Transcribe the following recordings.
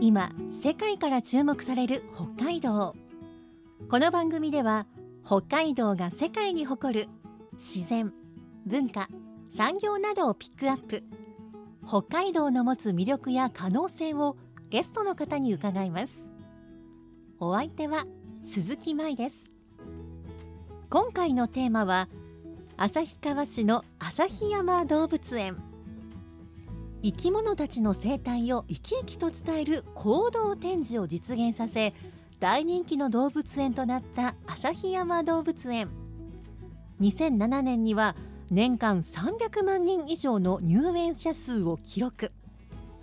今世界から注目される北海道。この番組では北海道が世界に誇る自然文化産業などをピックアップ。北海道の持つ魅力や可能性をゲストの方に伺います。お相手は鈴木舞です。今回のテーマは旭川市の旭山動物園。生き物たちの生態を生き生きと伝える行動展示を実現させ大人気の動物園となった旭山動物園。2007年には年間300万人以上の入園者数を記録。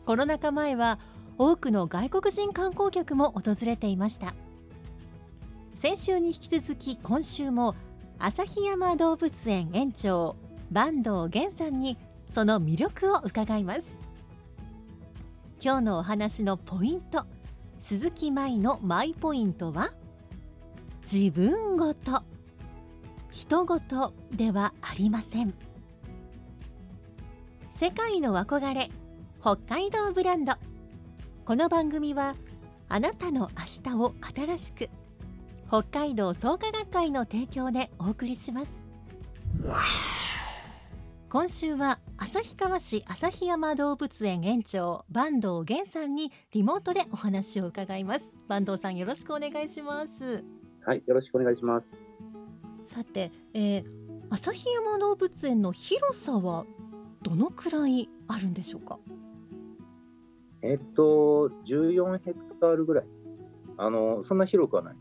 コロナ禍前は多くの外国人観光客も訪れていました。先週に引き続き今週も旭山動物園園長坂東源さんにその魅力を伺います。今日のお話のポイント鈴木舞のマイポイントは自分ごと人ごとではありません。世界の憧れ北海道ブランド。この番組はあなたの明日を新しく北海道創価学会の提供でお送りします。今週は旭川市旭山動物園園長坂東源さんにリモートでお話を伺います坂東さんよろしくお願いしますはい、よろしくお願いします。さて、えー、旭山動物園の広さはどのくらいあるんでしょうか？えっと、14ヘクタールぐらい。あの、そんな広くはない。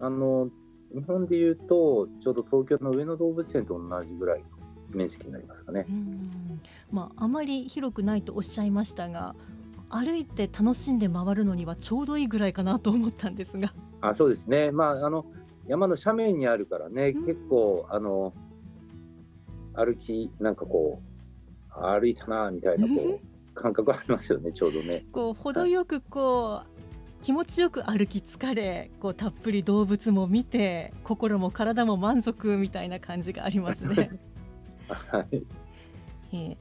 あの、日本でいうと、ちょうど東京の上野動物園と同じぐらいの面積になりますかねう。んまああまり広くないとおっしゃいましたが歩いて楽しんで回るのにはちょうどいいぐらいかなと思ったんですがあ、そうですね。まあ、あの、山の斜面にあるからね、うん結構、あの、歩き、なんかこう、歩いたな、みたいな、こう、感覚ありますよね、ちょうどね。こう程よくこう気持ちよく歩き疲れこうたっぷり動物も見て心も体も満足みたいな感じがありますね。はい。えー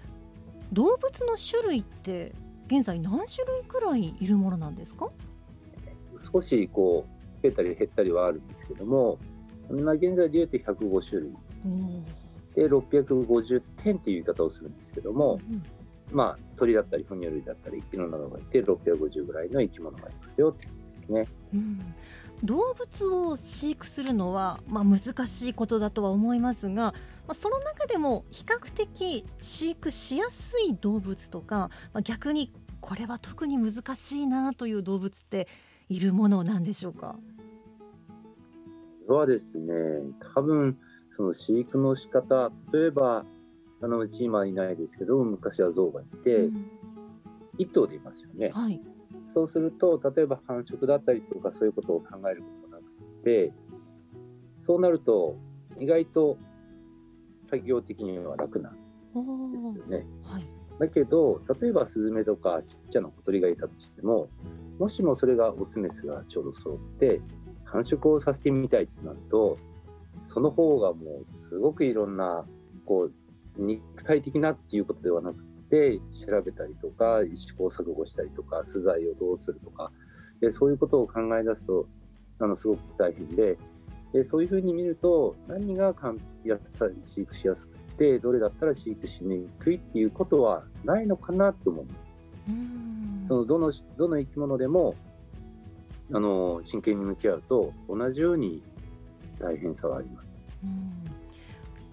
動物の種類って現在何種類くらいいるものなんですか？少し、こう、増えたり減ったりはあるんですけども、今現在で言うと105種類。で650点っていう言い方をするんですけども、うんまあ鳥だったり哺乳類だったりいろんなのがいて650ぐらいの生き物がありますよってですね。うん動物を飼育するのは、まあ、難しいことだとは思いますが、まあ、その中でも比較的飼育しやすい動物とか、まあ、逆にこれは特に難しいなという動物っているものなんでしょうか？はですね多分その飼育の仕方例えばあのうち今いないですけど昔は象がいて、うん一頭でいますよね。はい、そうすると例えば繁殖だったりとかそういうことを考えることがなくてそうなると意外と作業的には楽なんおですよーね。はいだけど、例えばスズメとかちっちゃな小鳥がいたとしても、もしもそれがオスメスがちょうど揃って、繁殖をさせてみたいってなると、その方がもうすごくいろんな、こう、肉体的なっていうことではなくて、調べたりとか、試行錯誤したりとか、巣材をどうするとか、でそういうことを考え出すと、あの、すごく大変で、でそういうふうに見ると、何が飼育しやすくて、どれだったら飼育しにくいっていうことはないのかなと思うそのどのどの生き物でもあの真剣に向き合うと同じように大変さはあります。うん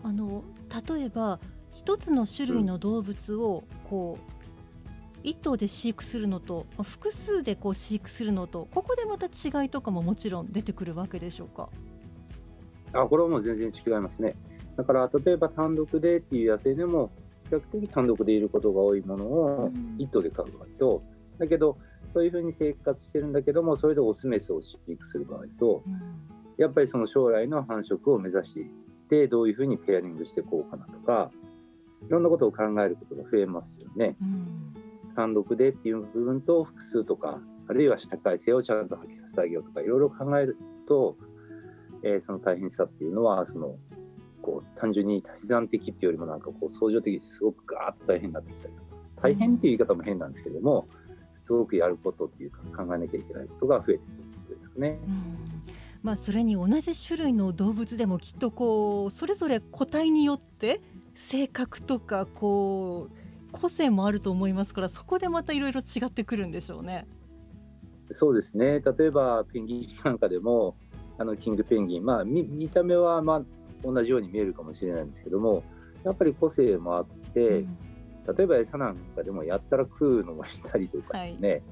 あの例えば一つの種類の動物をこう一頭で飼育するのとまあ複数でこう飼育するのとここでまた違いとかももちろん出てくるわけでしょうか？あこれはもう全然違いますね。だから例えば単独でっていう野生でも較的単独でいることが多いものをうん一頭で飼う場合と、だけどそういうふうに生活してるんだけどもそれでオスメスを飼育する場合とうんやっぱりその将来の繁殖を目指していってどういうふうにペアリングしていこうかなとかいろんなことを考えることが増えますよね。うん単独でっていう部分と複数とかあるいは社会性をちゃんと発揮させてあげようとかいろいろ考えると、えーその大変さっていうのはそのこう単純に足し算的っていうよりもなんかこう相乗的にすごくガーッと大変になってきたりとか大変っていう言い方も変なんですけどもすごくやることっていうか考えなきゃいけないことが増えてくることですかね。うんまあそれに同じ種類の動物でもきっとこうそれぞれ個体によって性格とかこう個性もあると思いますからそこでまたいろいろ違ってくるんでしょうね。そうですね例えばペンギンなんかでもあのキングペンギン、まあ、見見た目はまあ同じように見えるかもしれないんですけどもやっぱり個性もあって、うん。例えば餌なんかでもやったら食うのもいたりとかですね、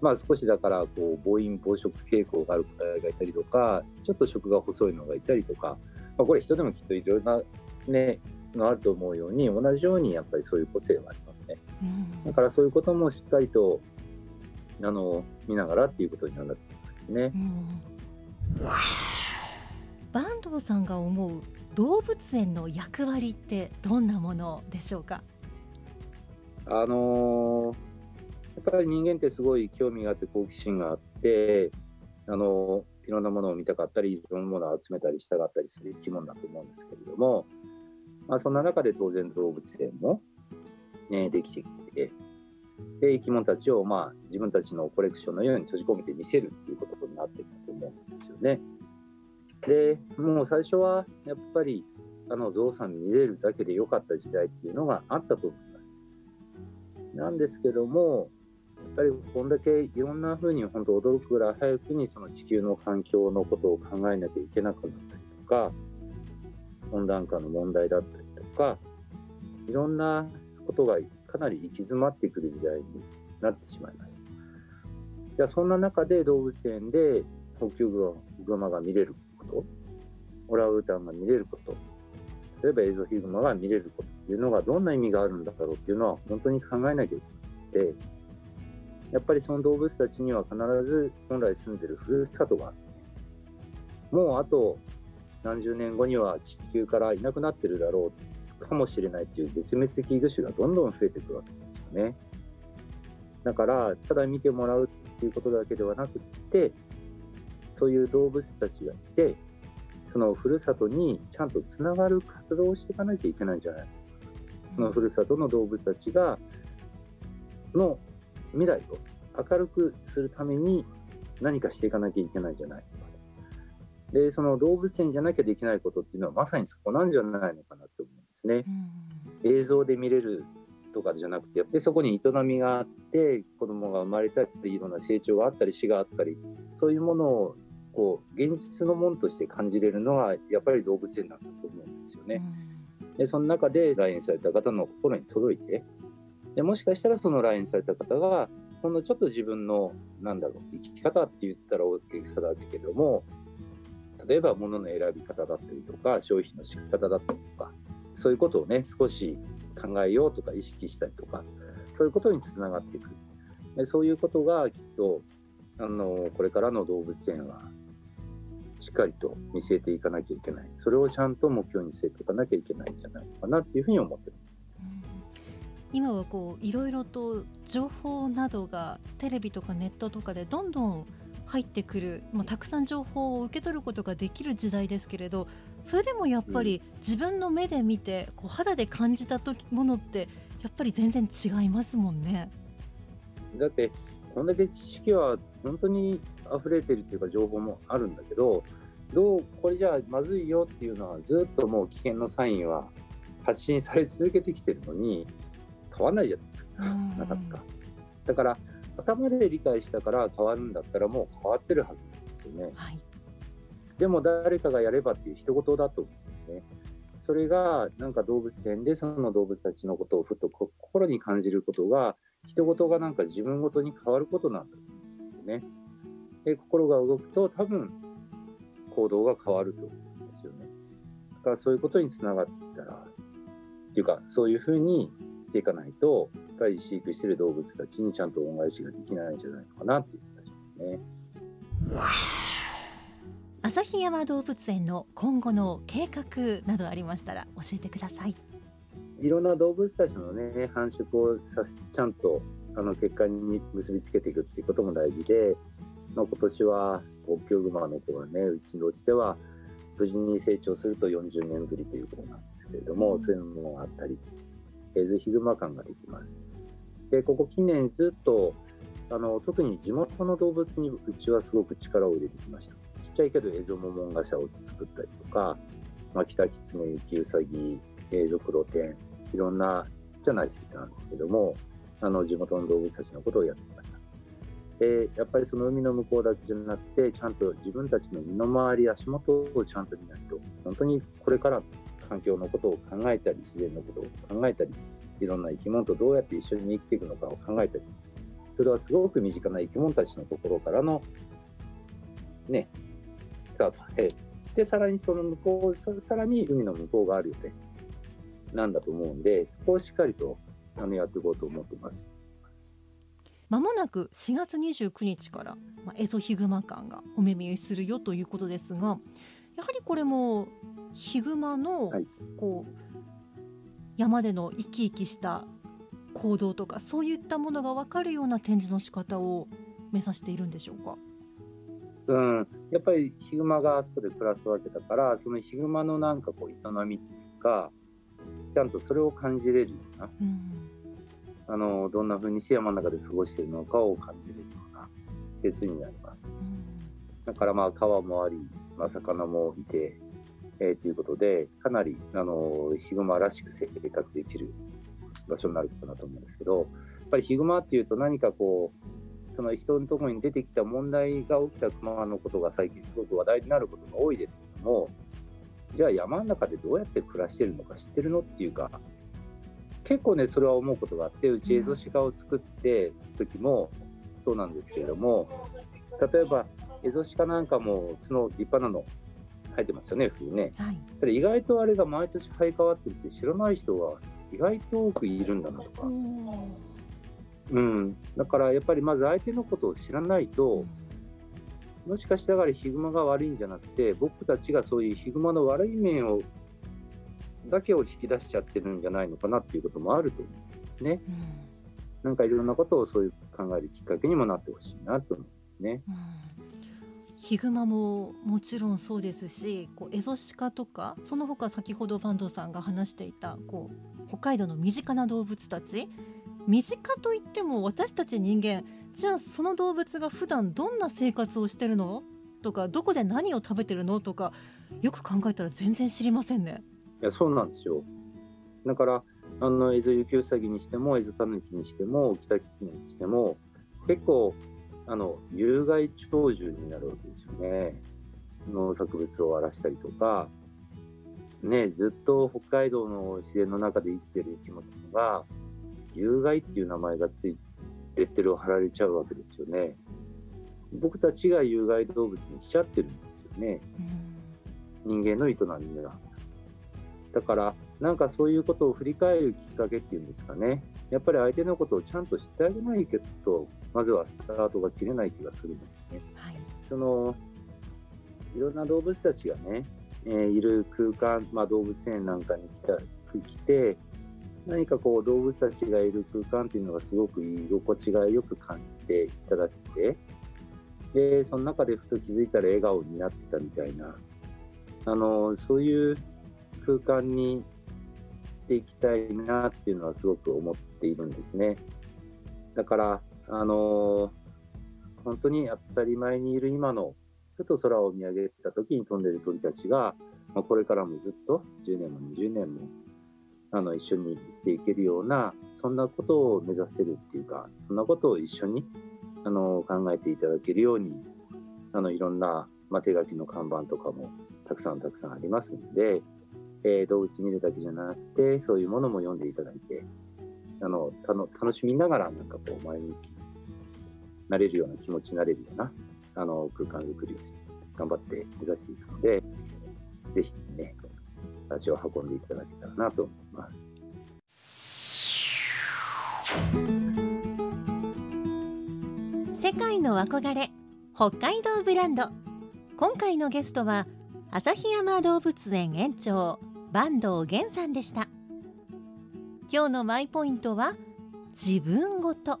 まあ少しだからこう暴飲暴食傾向がある個体がいたりとかちょっと食が細いのがいたりとか、まあ、これ人でもきっといろいろなねのあると思うように同じようにやっぱりそういう個性はありますね。うん。だからそういうこともしっかりとあの見ながらっていうことになってますね。うん坂東さんが思う動物園の役割ってどんなものでしょうか？あのーやっぱり人間ってすごい興味があって好奇心があって、あのーいろんなものを見たかったりいろんなものを集めたりしたかったりする生き物だと思うんですけれども、まあ、そんな中で当然動物園も、ね、できてきてで生き物たちを、まあ、自分たちのコレクションのように閉じ込めて見せるっていうことですよね。でもう最初はやっぱりあのゾウさん見れるだけで良かった時代っていうのがあったと思います。なんですけども、やっぱりこんだけいろんな風に本当驚くぐらい早くにその地球の環境のことを考えなきゃいけなくなったりとか、温暖化の問題だったりとか、いろんなことがかなり行き詰まってくる時代になってしまいました。じゃあそんな中で動物園でホキュグマが見れること、オラウータンが見れること、例えばエゾヒグマが見れることっていうのがどんな意味があるんだろうっていうのは本当に考えなきゃいけなくて、やっぱりその動物たちには必ず本来住んでるふるさとがあって、もうあと何十年後には地球からいなくなってるだろうかもしれないっていう絶滅危惧種がどんどん増えていくわけですよね。だから、ただ見てもらうっていうことだけではなくって、そういう動物たちがいて、そのふるさとにちゃんとつながる活動をしていかなきゃいけないんじゃない。かそのふるさとの動物たちがの未来を明るくするために何かしていかなきゃいけないんじゃない。かでその動物園じゃなきゃできないことっていうのはまさにそこなんじゃないのかなと思うんですね。うん。映像で見れるとかじゃなくてでそこに営みがあって子供が生まれたりいろんな成長があったり死があったりそういうものをこう現実のものとして感じれるのはやっぱり動物園なんだと思うんですよね。でその中で来園された方の心に届いてでもしかしたらその来園された方がほんのちょっと自分のなんだろう生き方って言ったら大げさだけども例えば物の選び方だったりとか消費の仕方だったりとかそういうことをね少し考えようとか意識したりとかそういうことにつながっていくでそういうことがきっとあのこれからの動物園はしっかりと見据えていかなきゃいけないそれをちゃんと目標に据えていかなきゃいけないんじゃないのかなっていうふうに思ってます。今はこういろいろと情報などがテレビとかネットとかでどんどん入ってくる、まあ、たくさん情報を受け取ることができる時代ですけれどそれでもやっぱり自分の目で見てこう肌で感じた時ものってやっぱり全然違いますもんね。だってこんだけ知識は本当に溢れてるっていうか情報もあるんだけどどうこれじゃあまずいよっていうのはずっともう危険のサインは発信され続けてきてるのに変わんないじゃないですか。うん。なかなか。だから頭で理解したから変わるんだったらもう変わってるはずなんですよね。はい、でも誰かがやればっていう一言だと思うんですね。それがなんか動物園でその動物たちのことをふとこ心に感じることが一言がなんか自分ごとに変わることなんだと思うんですよね。で心が動くと多分行動が変わると思うんですよね。だからそういうことにつながったらっていうかそういうふうにしていかないとやっぱり飼育している動物たちにちゃんと恩返しができないんじゃないのかなっていう気がしますね。旭山動物園の今後の計画などありましたら教えてください。いろんな動物たちのね繁殖をさちゃんとあの結果に結びつけていくっていうことも大事で、まあ、今年はホッキョウグマの子がねうちのうちでは無事に成長すると40年ぶりということなんですけれども、そういうのもあったり、エズヒグマ感ができます。で、ここ近年ずっと、あの特に地元の動物にうちはすごく力を入れてきました。ちっちゃいけどエゾモモンガシャを作ったりとか、まあ、キタキツネ、ユキウサギ、エゾクロテン、いろんなちっちゃな施設なんですけども、あの地元の動物たちのことをやってでやっぱりその海の向こうだけじゃなくてちゃんと自分たちの身の回り足元をちゃんと見ないと本当にこれから環境のことを考えたり自然のことを考えたりいろんな生き物とどうやって一緒に生きていくのかを考えたりそれはすごく身近な生き物たちのところからのねスタートででさらにその向こうさらに海の向こうがあるよねなんだと思うんでそこをしっかりとあのやっていこうと思ってます。まもなく4月29日から、まあ、エゾヒグマ館がお目見えするよということですがやはりこれもヒグマのこう、山での生き生きした行動とかそういったものが分かるような展示の仕方を目指しているんでしょうか？うん、やっぱりヒグマがあそこで暮らすわけだからそのヒグマのなんかこう営みがちゃんとそれを感じれるような、うんあのどんな風にして山の中で過ごしているのかを感じるような別になります。だからまあ川もあり、まあ、魚もいて、えー、ということでかなりあのヒグマらしく生活できる場所になるかなと思うんですけどやっぱりヒグマっていうと何かこうその人のところに出てきた問題が起きたクマのことが最近すごく話題になることが多いですけどもじゃあ山の中でどうやって暮らしてるのか知ってるのっていうか結構ねそれは思うことがあってうちエゾシカを作って時もそうなんですけれども例えばエゾシカなんかも角立派なの生えてますよね冬ね、はい、意外とあれが毎年生え変わってるって知らない人は意外と多くいるんだなとか、うん、だからやっぱりまず相手のことを知らないと、もしかしたらヒグマが悪いんじゃなくて僕たちがそういうヒグマの悪い面をだけを引き出しちゃってるんじゃないのかなっていうこともあると思うんですね。うん、なんかいろんなことをそういう考えるきっかけにもなってほしいなと思うんですね。うんヒグマももちろんそうですしこうエゾシカとかその他先ほど坂東さんが話していたこう北海道の身近な動物たち身近といっても私たち人間じゃあその動物が普段どんな生活をしてるの？とかどこで何を食べてるの？とかよく考えたら全然知りませんね。いやそうなんですよ。だからあのエゾユキウサギにしてもエゾタヌキにしてもキタキツネにしても結構あの有害鳥獣になるわけですよね。農作物を荒らしたりとか。ねずっと北海道の自然の中で生きてる生き物が有害っていう名前がついレッテルを貼られちゃうわけですよね。僕たちが有害動物にしちゃってるんですよね、人間の営みがだからなんかそういうことを振り返るきっかけっていうんですかね。やっぱり相手のことをちゃんと知ってあげないとまずはスタートが切れない気がするんですよね。はい、そのいろんな動物たちがね、えー、いる空間、まあ、動物園なんかに来た来て何かこう動物たちがいる空間っていうのがすごく居心地がよく感じていただけてでその中でふと気づいたら笑顔になってたみたいな。あのそういう空間にしていきたいなっていうのはすごく思っているんですね。だから、あの本当に当たり前にいる今のふと空を見上げた時に飛んでる鳥たちが、まあ、これからもずっと10年も20年もあの一緒に生きていけるようなそんなことを目指せるっていうかそんなことを一緒にあの考えていただけるようにあのいろんな、まあ、手書きの看板とかもたくさんたくさんありますので、えー、動物見るだけじゃなくて、そういうものも読んでいただいて、あの、たの楽しみながら、なんかこう、前向きになれるような気持ちになれるような、あの、空間づくりをして、頑張って目指していくので、ぜひね、足を運んでいただけたらなと思います。世界の憧れ北海道ブランド今回のゲストは旭山動物園園長坂東源さんでした。今日のマイポイントは自分ごと。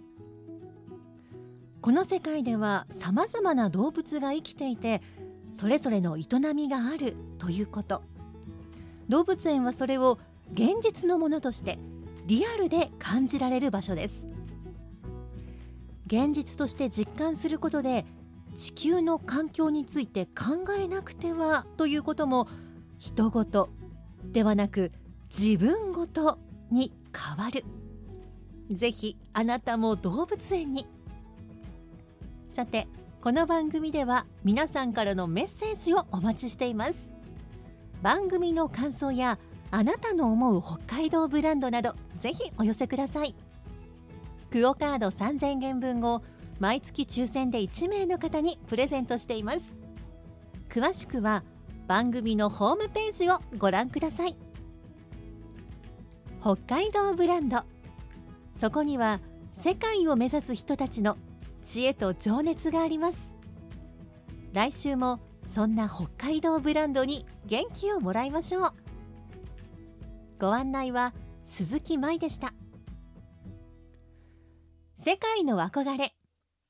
この世界ではさまざまな動物が生きていてそれぞれの営みがあるということ。動物園はそれを現実のものとしてリアルで感じられる場所です。現実として実感することで地球の環境について考えなくてはということも人ごとではなく自分ごとに変わる。ぜひあなたも動物園に。さてこの番組では皆さんからのメッセージをお待ちしています。番組の感想やあなたの思う北海道ブランドなどぜひお寄せください。クオカード3000元分を毎月抽選で1名の方にプレゼントしています。詳しくは番組のホームページをご覧ください。北海道ブランド。そこには世界を目指す人たちの知恵と情熱があります。来週もそんな北海道ブランドに元気をもらいましょう。ご案内は鈴木舞でした。世界の憧れ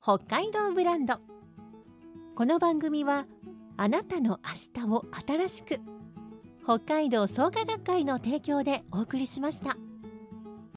北海道ブランド。この番組はあなたの明日を新しく北海道創価学会の提供でお送りしました。